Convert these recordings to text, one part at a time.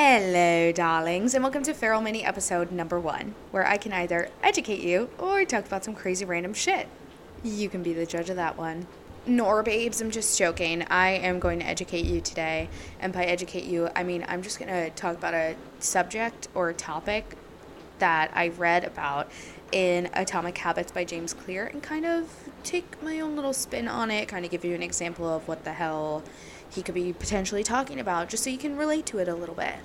Hello, darlings, and welcome to Feral Mini episode number one, where I can either educate you or talk about some crazy random shit. You can be the judge of that one. Nor, babes, I'm just joking. I am going to educate you today, and by educate you, I mean I'm just going to talk about a subject or a topic that I read about in Atomic Habits by James Clear and kind of take my own little spin on it, kind of give you an example of what the hell he could be potentially talking about, just so you can relate to it a little bit.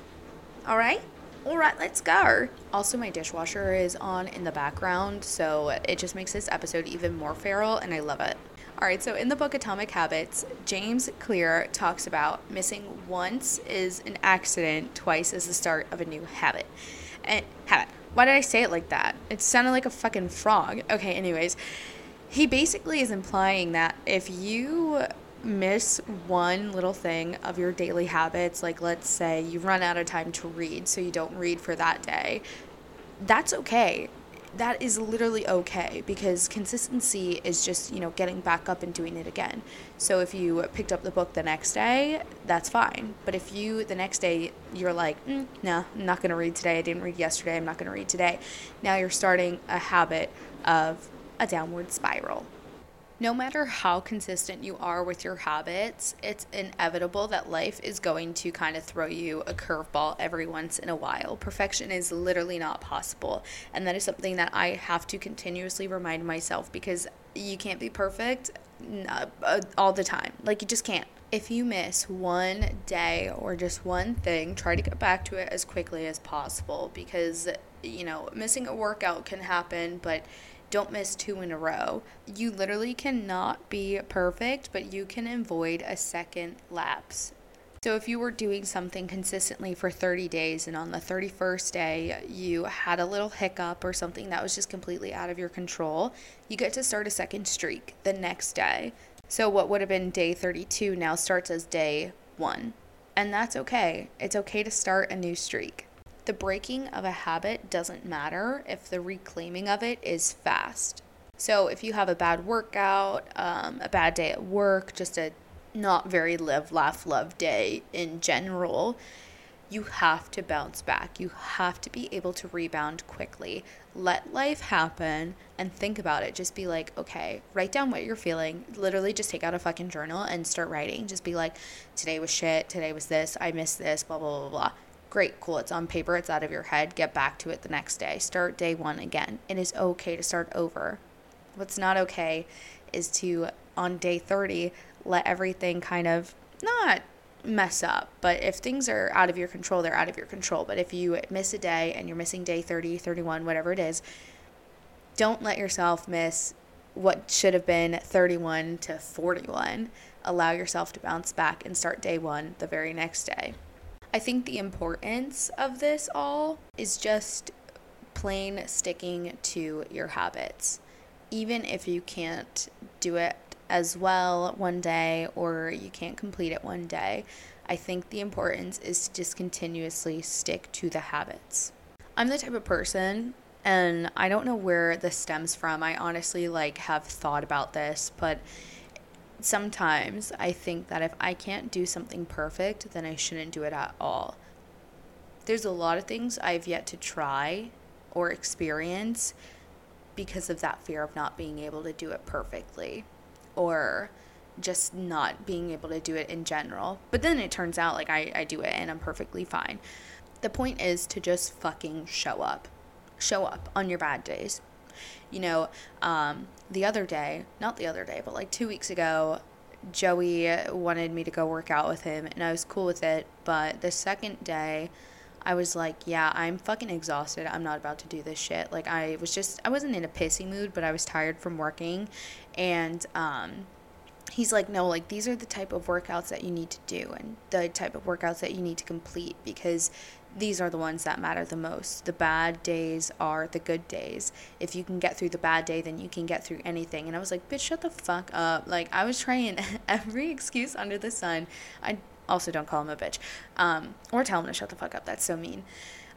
All right? All right, let's go. Also, my dishwasher is on in the background, so it just makes this episode even more feral, and I love it. All right, so in the book Atomic Habits, James Clear talks about missing once is an accident, twice is the start of a new habit. And habit. Why did I say it like that? It sounded like a fucking frog. Okay, anyways, he basically is implying that if you miss one little thing of your daily habits, like let's say you run out of time to read, so you don't read for that day, that's okay. That is literally okay because consistency is just, you know, getting back up and doing it again. So if you picked up the book the next day, that's fine. But if you, the next day, you're like, mm, no, I'm not going to read today. I didn't read yesterday. I'm not going to read today. Now you're starting a habit of a downward spiral no matter how consistent you are with your habits, it's inevitable that life is going to kind of throw you a curveball every once in a while. Perfection is literally not possible. And that is something that I have to continuously remind myself because you can't be perfect uh, all the time. Like, you just can't. If you miss one day or just one thing, try to get back to it as quickly as possible because, you know, missing a workout can happen, but don't miss two in a row. You literally cannot be perfect, but you can avoid a second lapse. So, if you were doing something consistently for 30 days and on the 31st day you had a little hiccup or something that was just completely out of your control, you get to start a second streak the next day. So, what would have been day 32 now starts as day one. And that's okay. It's okay to start a new streak. The breaking of a habit doesn't matter if the reclaiming of it is fast. So, if you have a bad workout, um, a bad day at work, just a not very live, laugh, love day in general, you have to bounce back. You have to be able to rebound quickly. Let life happen and think about it. Just be like, okay, write down what you're feeling. Literally, just take out a fucking journal and start writing. Just be like, today was shit. Today was this. I missed this. Blah, blah, blah, blah. Great, cool. It's on paper, it's out of your head. Get back to it the next day. Start day one again. It is okay to start over. What's not okay is to, on day 30, let everything kind of not mess up. But if things are out of your control, they're out of your control. But if you miss a day and you're missing day 30, 31, whatever it is, don't let yourself miss what should have been 31 to 41. Allow yourself to bounce back and start day one the very next day. I think the importance of this all is just plain sticking to your habits. Even if you can't do it as well one day or you can't complete it one day, I think the importance is to just continuously stick to the habits. I'm the type of person and I don't know where this stems from. I honestly like have thought about this, but sometimes I think that if I can't do something perfect, then I shouldn't do it at all. There's a lot of things I've yet to try or experience because of that fear of not being able to do it perfectly or just not being able to do it in general. But then it turns out like I, I do it and I'm perfectly fine. The point is to just fucking show up. Show up on your bad days you know, um, the other day, not the other day, but like two weeks ago, Joey wanted me to go work out with him, and I was cool with it. But the second day, I was like, yeah, I'm fucking exhausted. I'm not about to do this shit. Like, I was just, I wasn't in a pissy mood, but I was tired from working. And, um, he's like, no, like, these are the type of workouts that you need to do and the type of workouts that you need to complete because these are the ones that matter the most. The bad days are the good days. If you can get through the bad day, then you can get through anything. And I was like, bitch, shut the fuck up. Like, I was trying every excuse under the sun. I also don't call him a bitch. Um, or tell him to shut the fuck up. That's so mean.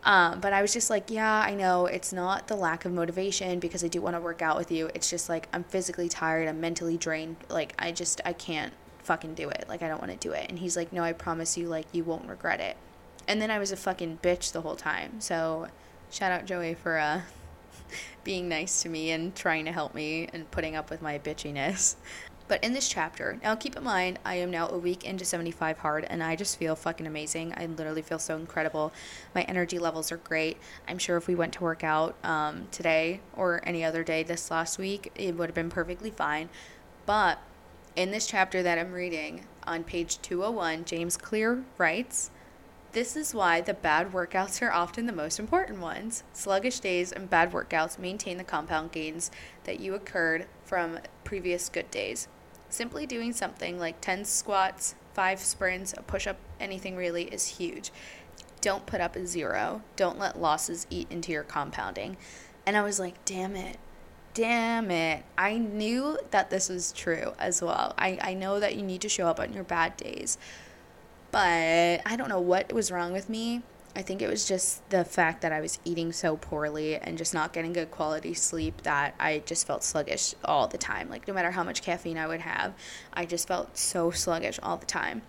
Um, but I was just like, yeah, I know it's not the lack of motivation because I do want to work out with you. It's just like I'm physically tired, I'm mentally drained. Like, I just, I can't fucking do it. Like, I don't want to do it. And he's like, no, I promise you, like, you won't regret it. And then I was a fucking bitch the whole time. So shout out Joey for uh, being nice to me and trying to help me and putting up with my bitchiness. But in this chapter, now keep in mind, I am now a week into 75 hard and I just feel fucking amazing. I literally feel so incredible. My energy levels are great. I'm sure if we went to work out um, today or any other day this last week, it would have been perfectly fine. But in this chapter that I'm reading on page 201, James Clear writes, this is why the bad workouts are often the most important ones. Sluggish days and bad workouts maintain the compound gains that you occurred from previous good days. Simply doing something like 10 squats, 5 sprints, a push up, anything really is huge. Don't put up a zero. Don't let losses eat into your compounding. And I was like, damn it. Damn it. I knew that this was true as well. I, I know that you need to show up on your bad days. But I don't know what was wrong with me. I think it was just the fact that I was eating so poorly and just not getting good quality sleep that I just felt sluggish all the time. Like, no matter how much caffeine I would have, I just felt so sluggish all the time.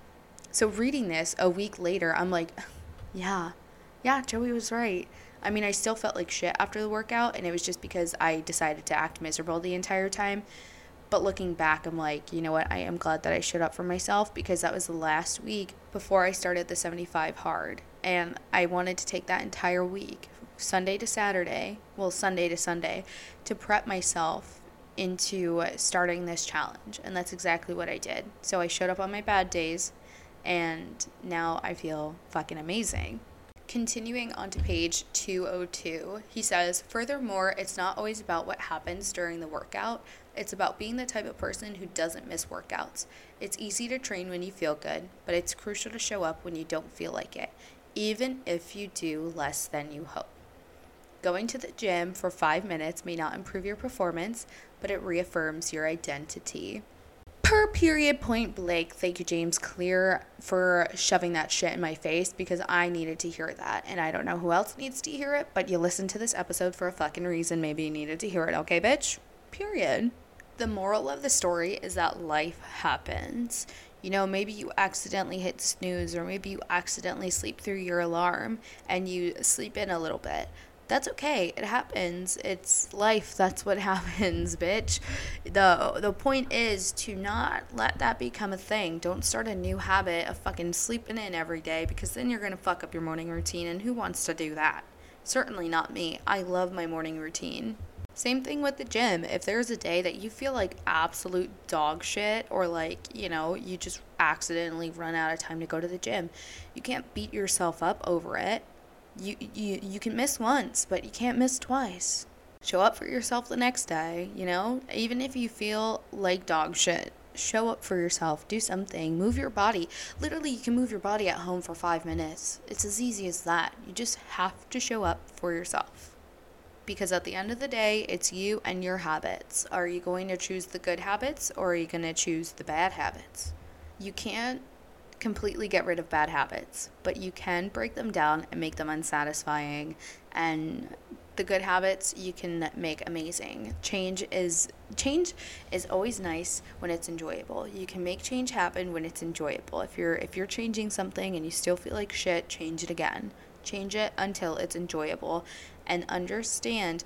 So, reading this a week later, I'm like, yeah, yeah, Joey was right. I mean, I still felt like shit after the workout, and it was just because I decided to act miserable the entire time. But looking back, I'm like, you know what? I am glad that I showed up for myself because that was the last week before I started the 75 hard. And I wanted to take that entire week, Sunday to Saturday, well, Sunday to Sunday, to prep myself into starting this challenge. And that's exactly what I did. So I showed up on my bad days, and now I feel fucking amazing. Continuing on to page 202, he says, Furthermore, it's not always about what happens during the workout. It's about being the type of person who doesn't miss workouts. It's easy to train when you feel good, but it's crucial to show up when you don't feel like it, even if you do less than you hope. Going to the gym for five minutes may not improve your performance, but it reaffirms your identity. Per period point blank, thank you, James Clear, for shoving that shit in my face because I needed to hear that. And I don't know who else needs to hear it, but you listened to this episode for a fucking reason. Maybe you needed to hear it, okay, bitch? Period the moral of the story is that life happens. You know, maybe you accidentally hit snooze, or maybe you accidentally sleep through your alarm and you sleep in a little bit. That's okay. It happens. It's life. That's what happens, bitch. The the point is to not let that become a thing. Don't start a new habit of fucking sleeping in every day because then you're going to fuck up your morning routine and who wants to do that? Certainly not me. I love my morning routine. Same thing with the gym. If there's a day that you feel like absolute dog shit or like, you know, you just accidentally run out of time to go to the gym, you can't beat yourself up over it. You you you can miss once, but you can't miss twice. Show up for yourself the next day, you know? Even if you feel like dog shit, show up for yourself. Do something. Move your body. Literally, you can move your body at home for 5 minutes. It's as easy as that. You just have to show up for yourself because at the end of the day, it's you and your habits. Are you going to choose the good habits or are you going to choose the bad habits? You can't completely get rid of bad habits, but you can break them down and make them unsatisfying. And the good habits you can make amazing. Change is change is always nice when it's enjoyable. You can make change happen when it's enjoyable. If you're if you're changing something and you still feel like shit, change it again. Change it until it's enjoyable and understand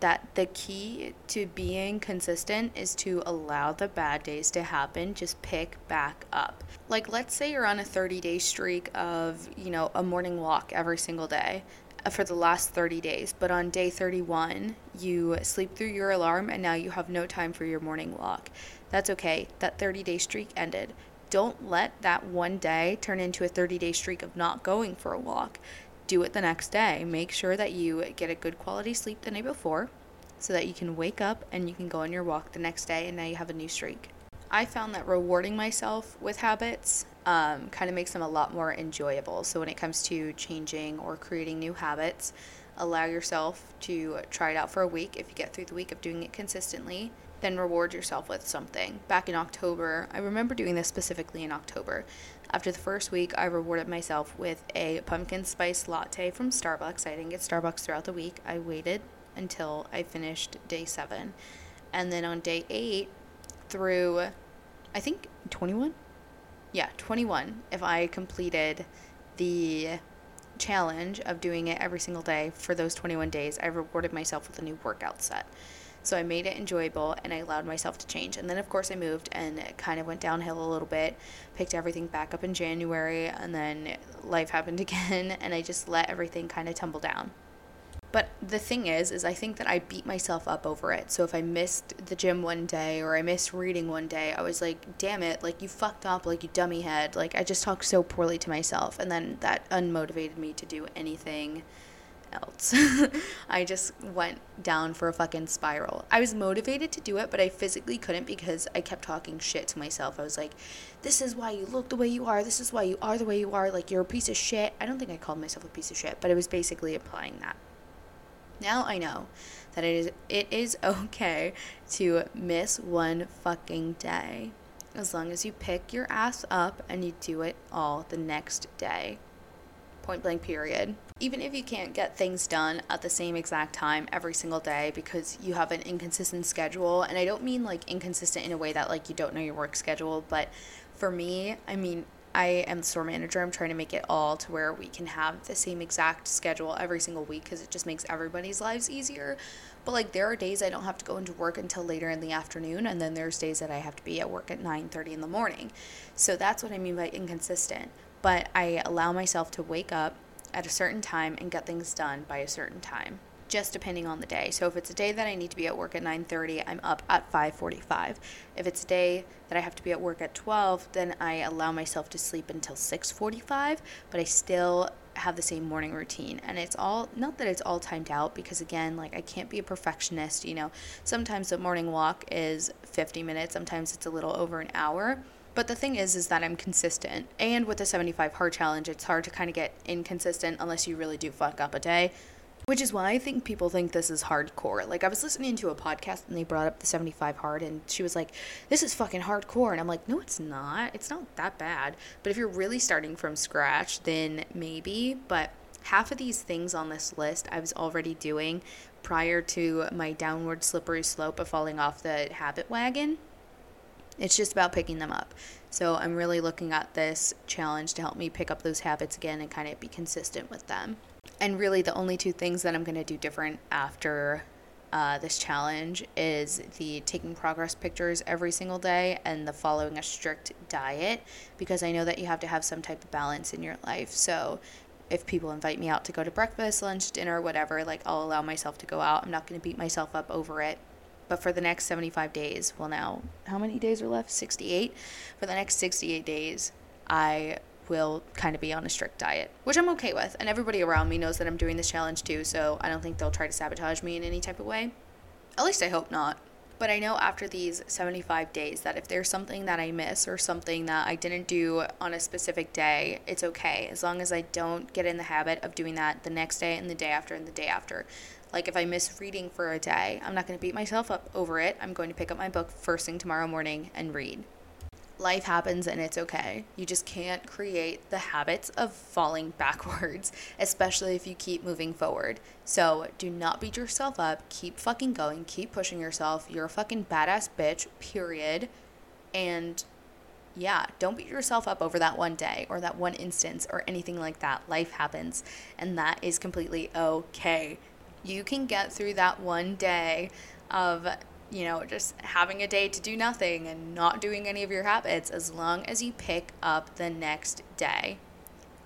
that the key to being consistent is to allow the bad days to happen, just pick back up. Like, let's say you're on a 30 day streak of, you know, a morning walk every single day uh, for the last 30 days, but on day 31, you sleep through your alarm and now you have no time for your morning walk. That's okay. That 30 day streak ended. Don't let that one day turn into a 30 day streak of not going for a walk do it the next day. Make sure that you get a good quality sleep the night before so that you can wake up and you can go on your walk the next day and now you have a new streak. I found that rewarding myself with habits um, kind of makes them a lot more enjoyable. So when it comes to changing or creating new habits, allow yourself to try it out for a week. If you get through the week of doing it consistently, then reward yourself with something. Back in October, I remember doing this specifically in October. After the first week, I rewarded myself with a pumpkin spice latte from Starbucks. I didn't get Starbucks throughout the week. I waited until I finished day seven. And then on day eight through, I think, 21? Yeah, 21, if I completed the challenge of doing it every single day for those 21 days, I rewarded myself with a new workout set. So I made it enjoyable and I allowed myself to change. And then, of course, I moved and it kind of went downhill a little bit. Picked everything back up in January and then life happened again and I just let everything kind of tumble down. But the thing is, is I think that I beat myself up over it. So if I missed the gym one day or I missed reading one day, I was like, damn it, like you fucked up, like you dummy head. Like I just talked so poorly to myself. And then that unmotivated me to do anything else. I just went down for a fucking spiral. I was motivated to do it, but I physically couldn't because I kept talking shit to myself. I was like, this is why you look the way you are. This is why you are the way you are. Like, you're a piece of shit. I don't think I called myself a piece of shit, but it was basically implying that. Now I know that it is it is okay to miss one fucking day as long as you pick your ass up and you do it all the next day. Point blank period. Even if you can't get things done at the same exact time every single day because you have an inconsistent schedule, and I don't mean like inconsistent in a way that like you don't know your work schedule, but for me, I mean I am store manager. I'm trying to make it all to where we can have the same exact schedule every single week because it just makes everybody's lives easier. But like there are days I don't have to go into work until later in the afternoon and then there's days that I have to be at work at 9:30 in the morning. So that's what I mean by inconsistent. But I allow myself to wake up at a certain time and get things done by a certain time just depending on the day. So if it's a day that I need to be at work at 9:30, I'm up at 5:45. If it's a day that I have to be at work at 12, then I allow myself to sleep until 6:45, but I still have the same morning routine and it's all not that it's all timed out because again like I can't be a perfectionist you know sometimes the morning walk is 50 minutes sometimes it's a little over an hour but the thing is is that I'm consistent and with the 75 hard challenge it's hard to kind of get inconsistent unless you really do fuck up a day which is why I think people think this is hardcore. Like, I was listening to a podcast and they brought up the 75 hard, and she was like, This is fucking hardcore. And I'm like, No, it's not. It's not that bad. But if you're really starting from scratch, then maybe. But half of these things on this list I was already doing prior to my downward slippery slope of falling off the habit wagon. It's just about picking them up. So I'm really looking at this challenge to help me pick up those habits again and kind of be consistent with them. And really, the only two things that I'm going to do different after uh, this challenge is the taking progress pictures every single day and the following a strict diet because I know that you have to have some type of balance in your life. So if people invite me out to go to breakfast, lunch, dinner, whatever, like I'll allow myself to go out. I'm not going to beat myself up over it. But for the next 75 days, well, now, how many days are left? 68. For the next 68 days, I will kind of be on a strict diet, which I'm okay with. And everybody around me knows that I'm doing this challenge too, so I don't think they'll try to sabotage me in any type of way. At least I hope not. But I know after these 75 days that if there's something that I miss or something that I didn't do on a specific day, it's okay. As long as I don't get in the habit of doing that the next day and the day after and the day after. Like if I miss reading for a day, I'm not going to beat myself up over it. I'm going to pick up my book first thing tomorrow morning and read life happens and it's okay. You just can't create the habits of falling backwards, especially if you keep moving forward. So do not beat yourself up. Keep fucking going. Keep pushing yourself. You're a fucking badass bitch, period. And yeah, don't beat yourself up over that one day or that one instance or anything like that. Life happens, and that is completely okay. You can get through that one day of you know, just having a day to do nothing and not doing any of your habits as long as you pick up the next day.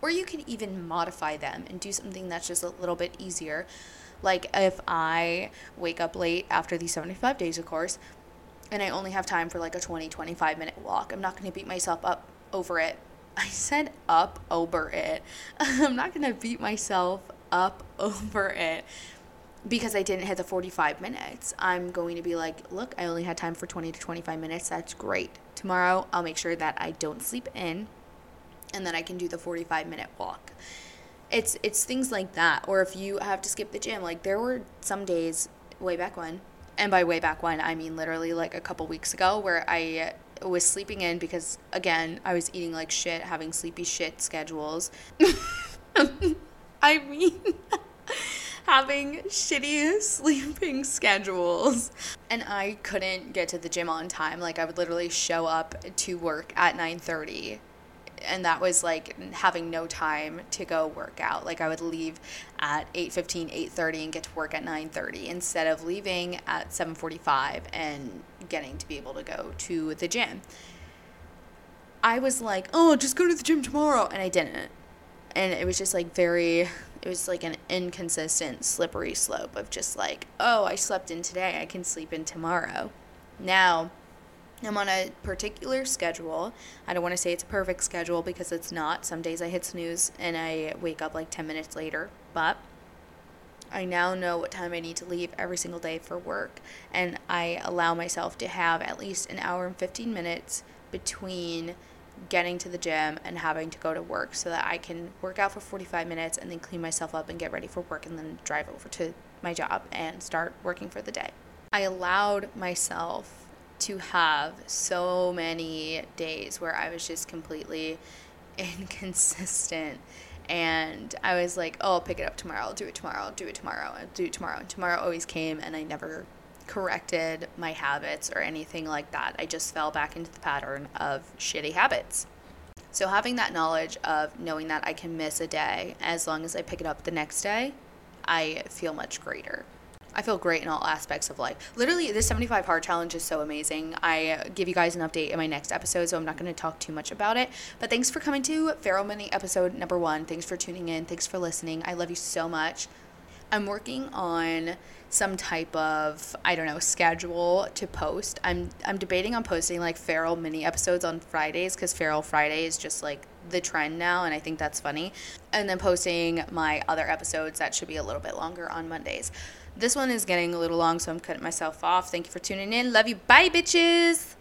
Or you can even modify them and do something that's just a little bit easier. Like if I wake up late after these 75 days, of course, and I only have time for like a 20, 25 minute walk, I'm not going to beat myself up over it. I said up over it. I'm not going to beat myself up over it because I didn't hit the 45 minutes, I'm going to be like, look, I only had time for 20 to 25 minutes. That's great. Tomorrow, I'll make sure that I don't sleep in and then I can do the 45 minute walk. It's it's things like that or if you have to skip the gym, like there were some days way back when, and by way back when, I mean literally like a couple weeks ago where I was sleeping in because again, I was eating like shit, having sleepy shit schedules. I mean having shitty sleeping schedules. And I couldn't get to the gym on time. Like I would literally show up to work at 9:30 and that was like having no time to go work out like i would leave at 8.15 8.30 and get to work at 9.30 instead of leaving at 7.45 and getting to be able to go to the gym i was like oh just go to the gym tomorrow and i didn't and it was just like very it was like an inconsistent slippery slope of just like oh i slept in today i can sleep in tomorrow now I'm on a particular schedule. I don't want to say it's a perfect schedule because it's not. Some days I hit snooze and I wake up like 10 minutes later, but I now know what time I need to leave every single day for work. And I allow myself to have at least an hour and 15 minutes between getting to the gym and having to go to work so that I can work out for 45 minutes and then clean myself up and get ready for work and then drive over to my job and start working for the day. I allowed myself to have so many days where I was just completely inconsistent. And I was like, oh, I'll pick it up tomorrow. I'll do it tomorrow. I'll do it tomorrow. I'll do it tomorrow. And tomorrow always came, and I never corrected my habits or anything like that. I just fell back into the pattern of shitty habits. So, having that knowledge of knowing that I can miss a day as long as I pick it up the next day, I feel much greater. I feel great in all aspects of life. Literally, this 75 hard challenge is so amazing. I give you guys an update in my next episode, so I'm not going to talk too much about it. But thanks for coming to Feral Mini episode number one. Thanks for tuning in. Thanks for listening. I love you so much. I'm working on some type of I don't know schedule to post. I'm I'm debating on posting like feral mini episodes on Fridays because feral Friday is just like the trend now, and I think that's funny. And then posting my other episodes that should be a little bit longer on Mondays. This one is getting a little long, so I'm cutting myself off. Thank you for tuning in. Love you. Bye, bitches.